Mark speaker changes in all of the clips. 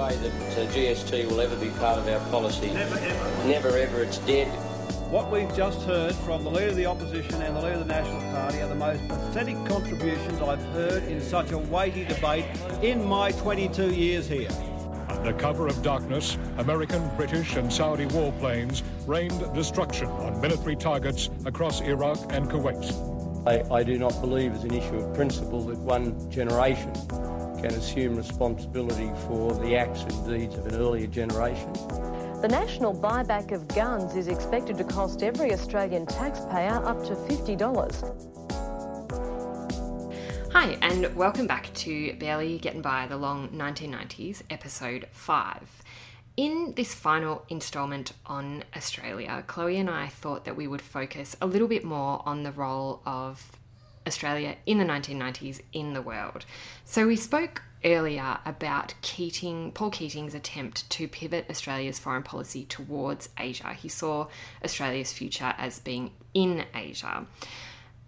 Speaker 1: way that uh, GST will ever be part of our policy.
Speaker 2: Never ever.
Speaker 1: Never ever. It's dead.
Speaker 2: What we've just heard from the Leader of the Opposition and the Leader of the National Party are the most pathetic contributions I've heard in such a weighty debate in my 22 years here.
Speaker 3: Under cover of darkness, American, British, and Saudi warplanes rained destruction on military targets across Iraq and Kuwait.
Speaker 1: I, I do not believe as an issue of principle that one generation can assume responsibility for the acts and deeds of an earlier generation.
Speaker 4: The national buyback of guns is expected to cost every Australian taxpayer up to $50.
Speaker 5: Hi, and welcome back to Barely Getting By the Long 1990s, episode 5. In this final instalment on Australia, Chloe and I thought that we would focus a little bit more on the role of Australia in the 1990s in the world. So we spoke earlier about Keating, Paul Keating's attempt to pivot Australia's foreign policy towards Asia. He saw Australia's future as being in Asia.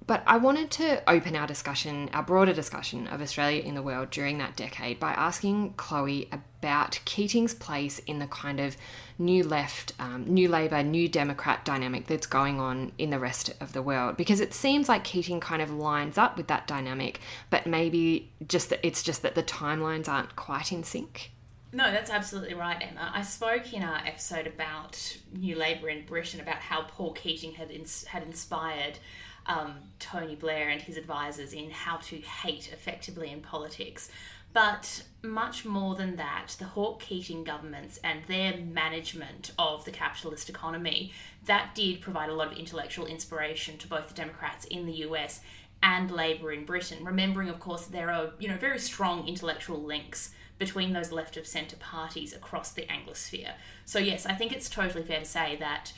Speaker 5: But I wanted to open our discussion, our broader discussion of Australia in the world during that decade by asking Chloe about Keating's place in the kind of new left, um, new Labour, new Democrat dynamic that's going on in the rest of the world. Because it seems like Keating kind of lines up with that dynamic, but maybe just that it's just that the timelines aren't quite in sync.
Speaker 6: No, that's absolutely right, Emma. I spoke in our episode about New Labour in Britain about how Paul Keating had ins- had inspired um, Tony Blair and his advisors in how to hate effectively in politics. But much more than that, the Hawke Keating governments and their management of the capitalist economy, that did provide a lot of intellectual inspiration to both the Democrats in the US and Labour in Britain. Remembering, of course, there are you know very strong intellectual links between those left of centre parties across the Anglosphere. So yes, I think it's totally fair to say that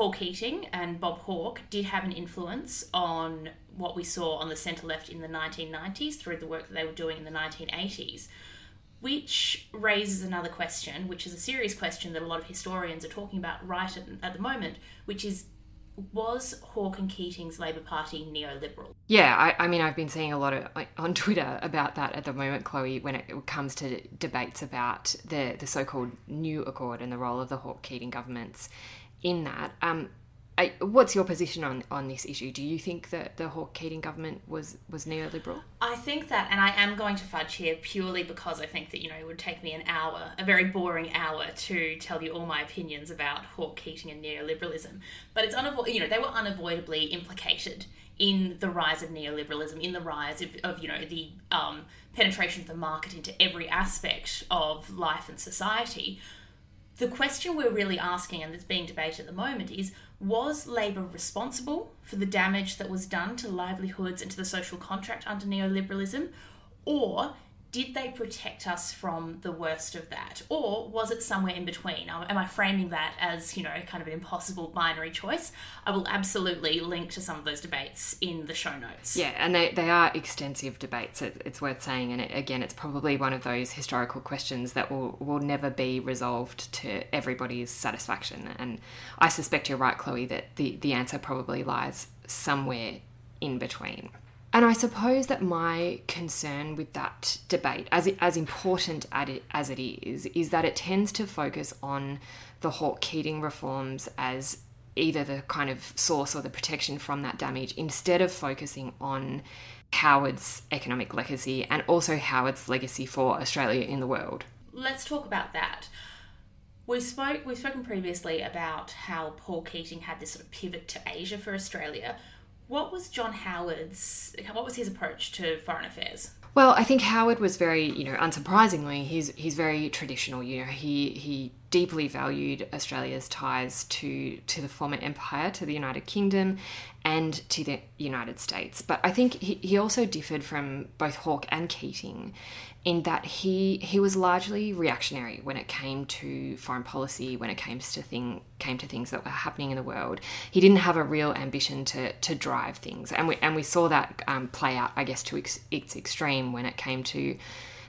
Speaker 6: Paul Keating and Bob Hawke did have an influence on what we saw on the centre left in the 1990s through the work that they were doing in the 1980s. Which raises another question, which is a serious question that a lot of historians are talking about right at, at the moment, which is was Hawke and Keating's Labor Party neoliberal?
Speaker 5: Yeah, I, I, mean, I've been seeing a lot of like, on Twitter about that at the moment, Chloe, when it comes to debates about the, the so called New Accord and the role of the Hawke Keating governments in that. Um, I, what's your position on, on this issue? Do you think that the Hawke Keating government was, was neoliberal?
Speaker 6: I think that, and I am going to fudge here purely because I think that, you know, it would take me an hour, a very boring hour, to tell you all my opinions about Hawke Keating and neoliberalism. But it's unavoidable, you know, they were unavoidably implicated in the rise of neoliberalism, in the rise of, of you know, the um, penetration of the market into every aspect of life and society the question we're really asking and that's being debated at the moment is was Labour responsible for the damage that was done to livelihoods and to the social contract under neoliberalism? Or did they protect us from the worst of that? Or was it somewhere in between? Am I framing that as, you know, kind of an impossible binary choice? I will absolutely link to some of those debates in the show notes.
Speaker 5: Yeah, and they, they are extensive debates, it's worth saying. And it, again, it's probably one of those historical questions that will, will never be resolved to everybody's satisfaction. And I suspect you're right, Chloe, that the, the answer probably lies somewhere in between. And I suppose that my concern with that debate, as as important as it is, is that it tends to focus on the Hawke Keating reforms as either the kind of source or the protection from that damage, instead of focusing on Howard's economic legacy and also Howard's legacy for Australia in the world.
Speaker 6: Let's talk about that. We spoke we've spoken previously about how Paul Keating had this sort of pivot to Asia for Australia. What was John Howard's? What was his approach to foreign affairs?
Speaker 5: Well, I think Howard was very, you know, unsurprisingly, he's he's very traditional. You know, he he deeply valued Australia's ties to to the former empire, to the United Kingdom, and to the United States. But I think he, he also differed from both Hawke and Keating in that he he was largely reactionary when it came to foreign policy, when it came to thing came to things that were happening in the world. He didn't have a real ambition to to drive things, and we and we saw that um, play out, I guess, to its, its extreme when it came to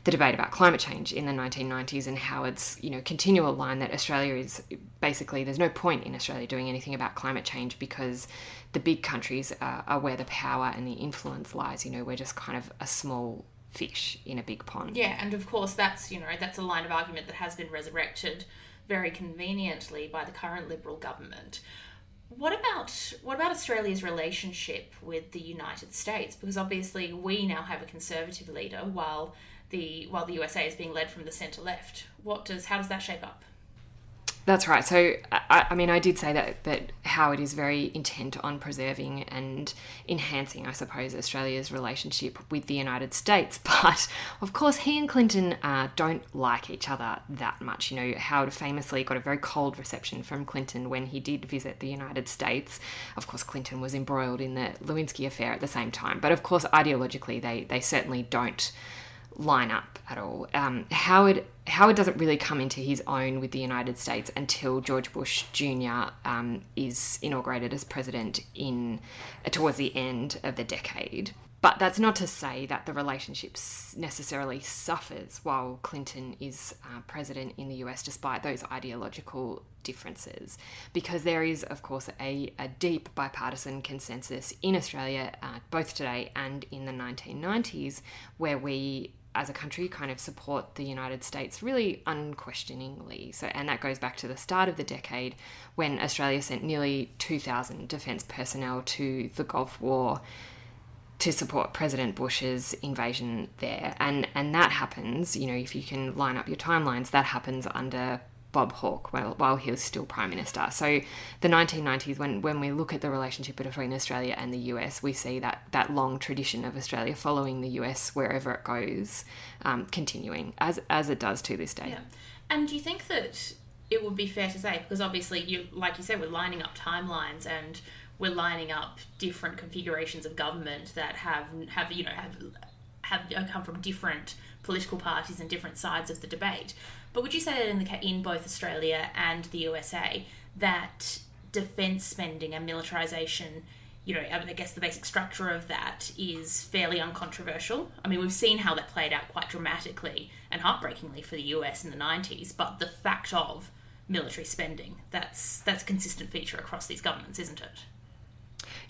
Speaker 5: the debate about climate change in the 1990s and Howard's you know continual line that Australia is basically there's no point in Australia doing anything about climate change because the big countries are, are where the power and the influence lies. You know, we're just kind of a small fish in a big pond.
Speaker 6: Yeah, and of course that's you know that's a line of argument that has been resurrected very conveniently by the current Liberal government. What about what about Australia's relationship with the United States? Because obviously we now have a conservative leader, while the while the USA is being led from the centre left. What does how does that shape up?
Speaker 5: That's right. So, I, I, mean, I did say that that Howard is very intent on preserving and enhancing, I suppose, Australia's relationship with the United States. But of course, he and Clinton uh, don't like each other that much. You know, Howard famously got a very cold reception from Clinton when he did visit the United States. Of course, Clinton was embroiled in the Lewinsky affair at the same time. But of course, ideologically, they they certainly don't line up at all. Um, Howard Howard doesn't really come into his own with the United States until George Bush Jr. Um, is inaugurated as president in uh, towards the end of the decade. But that's not to say that the relationship necessarily suffers while Clinton is uh, president in the US, despite those ideological differences. Because there is, of course, a, a deep bipartisan consensus in Australia, uh, both today and in the 1990s, where we as a country kind of support the United States really unquestioningly. So and that goes back to the start of the decade when Australia sent nearly 2000 defense personnel to the Gulf War to support President Bush's invasion there. And and that happens, you know, if you can line up your timelines, that happens under Bob Hawke while, while he was still Prime Minister. So the 1990s, when, when we look at the relationship between Australia and the US, we see that, that long tradition of Australia following the US wherever it goes, um, continuing as, as it does to this day.
Speaker 6: Yeah. And do you think that it would be fair to say, because obviously, you like you said, we're lining up timelines and we're lining up different configurations of government that have, have you know, have, have uh, come from different political parties and different sides of the debate. But would you say that in the in both Australia and the USA that defence spending and militarisation, you know, I guess the basic structure of that is fairly uncontroversial. I mean, we've seen how that played out quite dramatically and heartbreakingly for the US in the 90s, but the fact of military spending, that's that's a consistent feature across these governments, isn't it?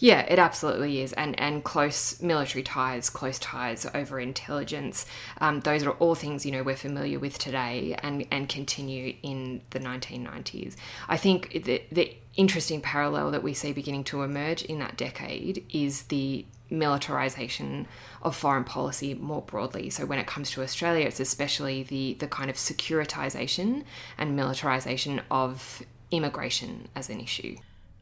Speaker 5: Yeah, it absolutely is. And, and close military ties, close ties over intelligence, um, those are all things, you know, we're familiar with today and, and continue in the 1990s. I think the, the interesting parallel that we see beginning to emerge in that decade is the militarization of foreign policy more broadly. So when it comes to Australia, it's especially the the kind of securitization and militarization of immigration as an issue.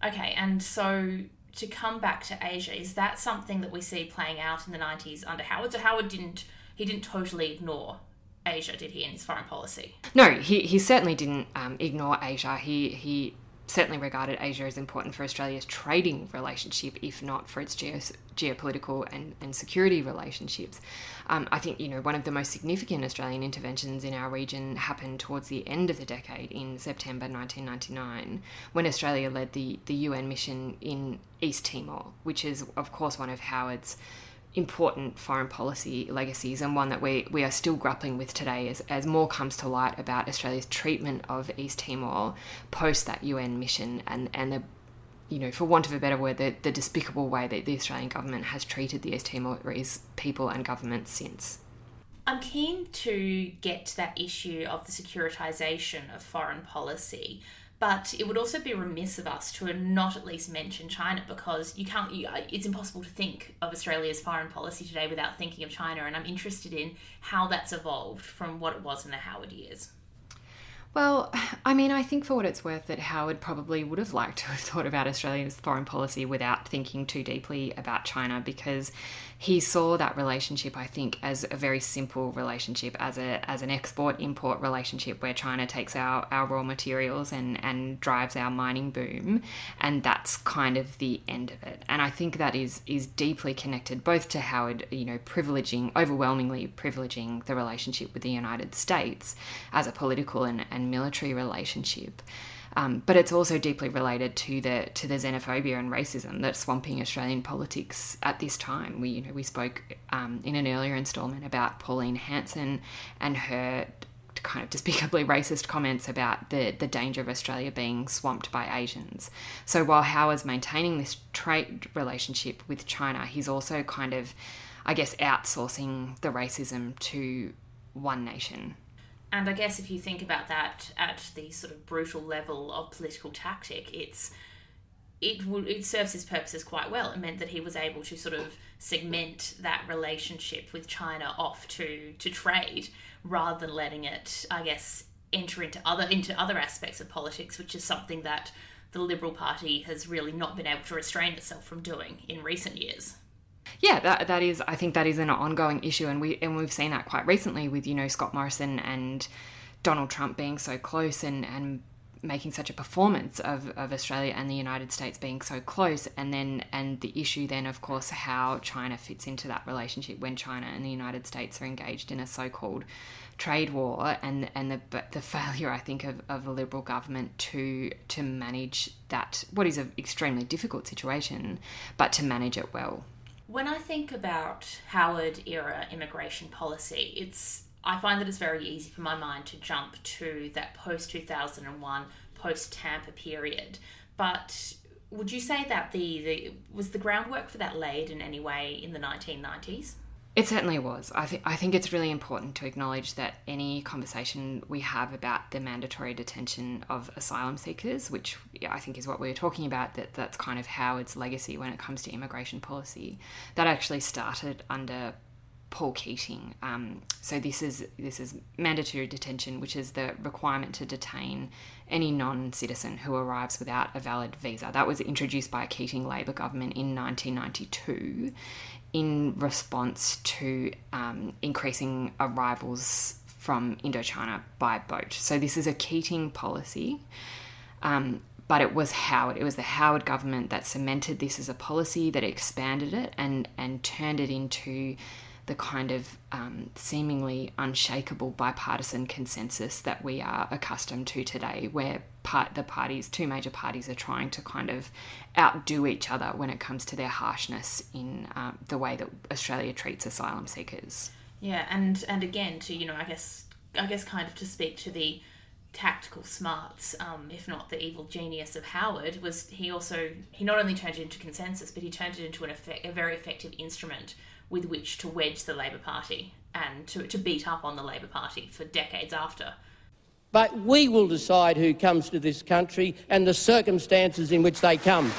Speaker 6: Okay, and so to come back to Asia, is that something that we see playing out in the 90s under Howard? So Howard didn't he didn't totally ignore Asia, did he, in his foreign policy?
Speaker 5: No, he, he certainly didn't um, ignore Asia. He he certainly regarded Asia as important for Australia's trading relationship, if not for its geopolitical and, and security relationships. Um, I think, you know, one of the most significant Australian interventions in our region happened towards the end of the decade in September 1999 when Australia led the, the UN mission in East Timor, which is, of course, one of Howard's important foreign policy legacies and one that we, we are still grappling with today as, as more comes to light about Australia's treatment of East Timor post that UN mission and, and the you know, for want of a better word, the, the despicable way that the Australian government has treated the East Timorese people and government since.
Speaker 6: I'm keen to get to that issue of the securitisation of foreign policy. But it would also be remiss of us to not at least mention China because you can't. You, uh, it's impossible to think of Australia's foreign policy today without thinking of China, and I'm interested in how that's evolved from what it was in the Howard years.
Speaker 5: Well, I mean, I think for what it's worth, that Howard probably would have liked to have thought about Australia's foreign policy without thinking too deeply about China because he saw that relationship, I think, as a very simple relationship, as a as an export import relationship where China takes our, our raw materials and, and drives our mining boom, and that's kind of the end of it. And I think that is is deeply connected both to Howard, you know, privileging overwhelmingly privileging the relationship with the United States as a political and, and military relationship. Um, but it's also deeply related to the to the xenophobia and racism that's swamping Australian politics at this time. We you know we spoke um, in an earlier instalment about Pauline Hanson and her kind of despicably racist comments about the, the danger of Australia being swamped by Asians. So while Howard's maintaining this trade relationship with China, he's also kind of I guess, outsourcing the racism to one nation.
Speaker 6: And I guess if you think about that at the sort of brutal level of political tactic, it's it would it serves his purposes quite well. It meant that he was able to sort of segment that relationship with China off to to trade rather than letting it, I guess, enter into other into other aspects of politics, which is something that the Liberal Party has really not been able to restrain itself from doing in recent years.
Speaker 5: Yeah, that that is. I think that is an ongoing issue, and we and we've seen that quite recently with you know Scott Morrison and Donald Trump being so close and and making such a performance of, of Australia and the United States being so close and then and the issue then of course how China fits into that relationship when China and the United States are engaged in a so-called trade war and and the the failure I think of, of a liberal government to to manage that what is an extremely difficult situation but to manage it well.
Speaker 6: When I think about Howard era immigration policy it's I find that it's very easy for my mind to jump to that post 2001, post Tampa period. But would you say that the, the was the groundwork for that laid in any way in the 1990s?
Speaker 5: It certainly was. I, th- I think it's really important to acknowledge that any conversation we have about the mandatory detention of asylum seekers, which I think is what we were talking about, that that's kind of Howard's legacy when it comes to immigration policy, that actually started under Paul Keating. Um, so this is this is mandatory detention, which is the requirement to detain any non-citizen who arrives without a valid visa. That was introduced by a Keating Labor government in 1992 in response to um, increasing arrivals from Indochina by boat. So this is a Keating policy. Um, but it was Howard. It was the Howard government that cemented this as a policy, that expanded it and and turned it into the kind of um, seemingly unshakable bipartisan consensus that we are accustomed to today, where part, the parties, two major parties, are trying to kind of outdo each other when it comes to their harshness in um, the way that Australia treats asylum seekers.
Speaker 6: Yeah, and and again, to you know, I guess I guess kind of to speak to the tactical smarts, um, if not the evil genius of Howard, was he also he not only turned it into consensus, but he turned it into an effect, a very effective instrument with which to wedge the Labor Party and to, to beat up on the Labor Party for decades after.
Speaker 1: But we will decide who comes to this country and the circumstances in which they come.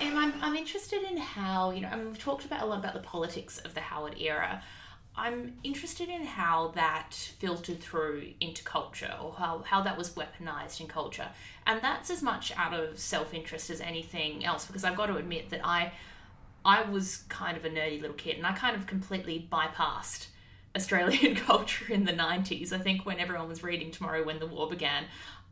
Speaker 6: And I'm, I'm interested in how, you know, I mean, we've talked about a lot about the politics of the Howard era. I'm interested in how that filtered through into culture or how, how that was weaponized in culture. And that's as much out of self interest as anything else because I've got to admit that I I was kind of a nerdy little kid and I kind of completely bypassed Australian culture in the 90s. I think when everyone was reading Tomorrow When the War Began,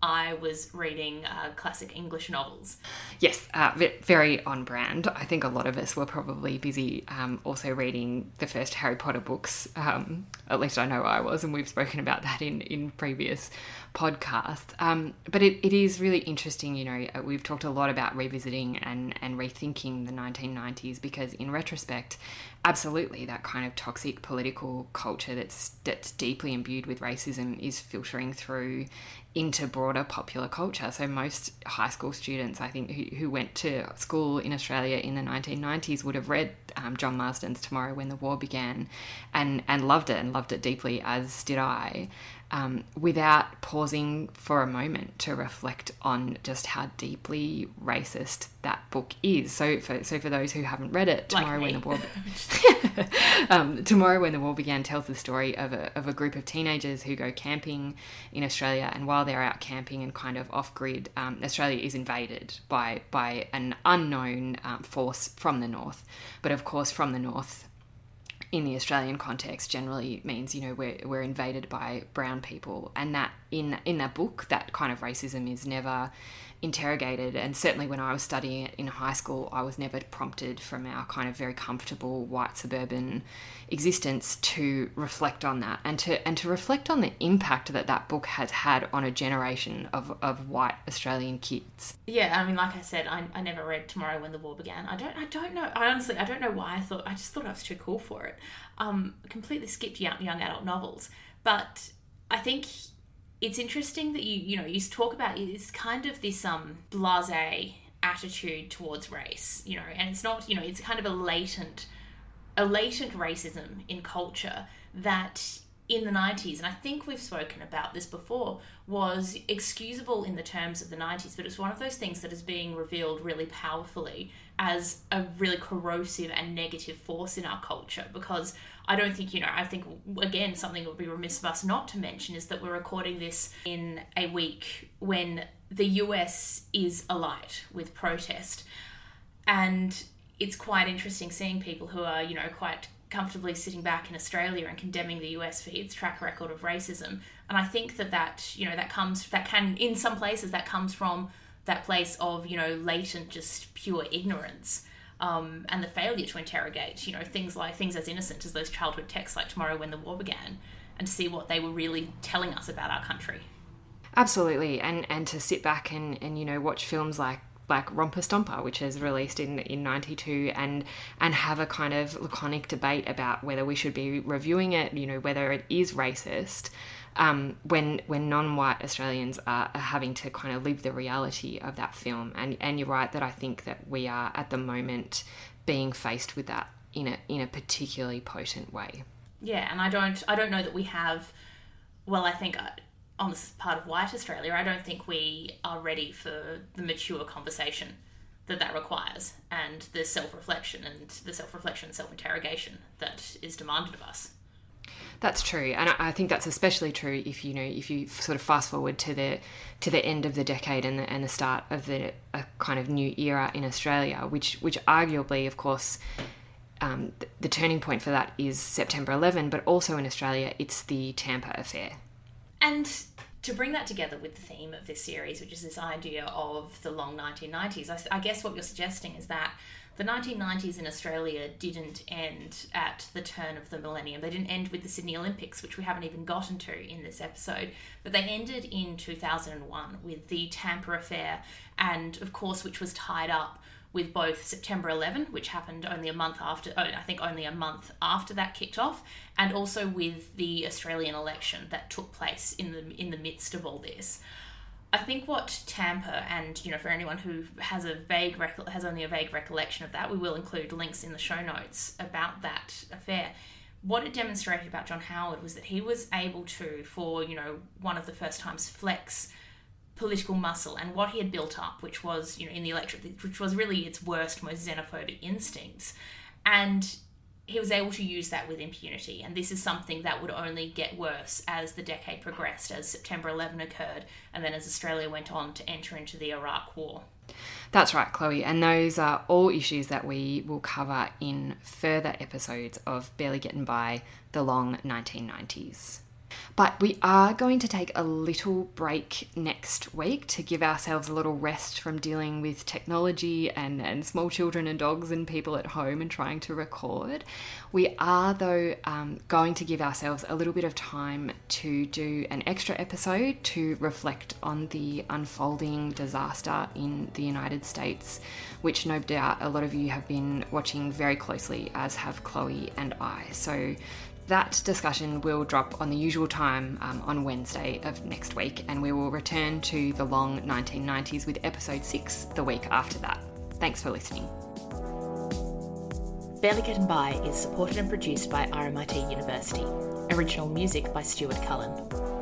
Speaker 6: I was reading uh, classic English novels.
Speaker 5: Yes, uh, very on brand. I think a lot of us were probably busy um, also reading the first Harry Potter books. Um, at least I know I was, and we've spoken about that in, in previous podcasts. Um, but it, it is really interesting, you know, uh, we've talked a lot about revisiting and, and rethinking the 1990s because, in retrospect, absolutely that kind of toxic political culture that's that's deeply imbued with racism is filtering through into broader popular culture. So most high school students, I think, who, who went to school in Australia in the 1990s would have read um, John Marsden's Tomorrow When the War Began and, and loved it and loved it deeply, as did I um, without pausing for a moment to reflect on just how deeply racist that book is. So, for so for those who haven't read it, tomorrow like when the war, um, tomorrow when the war began tells the story of a of a group of teenagers who go camping in Australia, and while they're out camping and kind of off grid, um, Australia is invaded by by an unknown um, force from the north. But of course, from the north in the Australian context generally means you know we're, we're invaded by brown people and that in in that book that kind of racism is never interrogated. And certainly when I was studying it in high school, I was never prompted from our kind of very comfortable white suburban existence to reflect on that and to and to reflect on the impact that that book has had on a generation of, of white Australian kids.
Speaker 6: Yeah, I mean, like I said, I, I never read Tomorrow When the War Began. I don't I don't know. I honestly I don't know why I thought I just thought I was too cool for it. Um, completely skipped young young adult novels, but I think it's interesting that you you know you talk about it's kind of this um blase attitude towards race you know and it's not you know it's kind of a latent a latent racism in culture that in the 90s, and I think we've spoken about this before, was excusable in the terms of the 90s, but it's one of those things that is being revealed really powerfully as a really corrosive and negative force in our culture because I don't think, you know, I think, again, something would be remiss of us not to mention is that we're recording this in a week when the US is alight with protest. And it's quite interesting seeing people who are, you know, quite comfortably sitting back in Australia and condemning the US for its track record of racism. And I think that that, you know, that comes, that can, in some places, that comes from that place of, you know, latent, just pure ignorance. Um, and the failure to interrogate, you know, things like things as innocent as those childhood texts like Tomorrow When the War Began, and to see what they were really telling us about our country.
Speaker 5: Absolutely, and and to sit back and and you know watch films like like Romper Stomper, which is released in in '92, and and have a kind of laconic debate about whether we should be reviewing it, you know, whether it is racist. Um, when when non-white Australians are, are, having to kind of live the reality of that film, and and you're right that I think that we are at the moment being faced with that in a in a particularly potent way.
Speaker 6: Yeah, and I don't I don't know that we have. Well, I think uh, on the part of white Australia, I don't think we are ready for the mature conversation that that requires and the self reflection and the self reflection self interrogation that is demanded of us.
Speaker 5: That's true, and I think that's especially true if you know if you sort of fast forward to the to the end of the decade and the, and the start of the a kind of new era in Australia, which which arguably, of course, um, the turning point for that is September 11, but also in Australia, it's the Tampa affair.
Speaker 6: And to bring that together with the theme of this series, which is this idea of the long 1990s, I, I, guess what you're suggesting is that the 1990s in Australia didn't end at the turn of the millennium. They didn't end with the Sydney Olympics, which we haven't even gotten to in this episode, but they ended in 2001 with the Tampa affair, and of course, which was tied up with both September 11, which happened only a month after, oh, I think only a month after that kicked off, and also with the Australian election that took place in the in the midst of all this. I think what Tampa and you know for anyone who has a vague has only a vague recollection of that, we will include links in the show notes about that affair. What it demonstrated about John Howard was that he was able to, for you know, one of the first times, flex political muscle and what he had built up, which was, you know, in the electorate, which was really its worst, most xenophobic instincts. And he was able to use that with impunity. And this is something that would only get worse as the decade progressed, as September 11 occurred, and then as Australia went on to enter into the Iraq War.
Speaker 5: That's right, Chloe. And those are all issues that we will cover in further episodes of Barely Getting By the Long 1990s. But we are going to take a little break next week to give ourselves a little rest from dealing with technology and, and small children and dogs and people at home and trying to record. We are, though, um, going to give ourselves a little bit of time to do an extra episode to reflect on the unfolding disaster in the United States, which no doubt a lot of you have been watching very closely, as have Chloe and I. So, that discussion will drop on the usual time um, on Wednesday of next week, and we will return to the long 1990s with episode 6 the week after that. Thanks for listening.
Speaker 6: Barely Getting By is supported and produced by RMIT University. Original music by Stuart Cullen.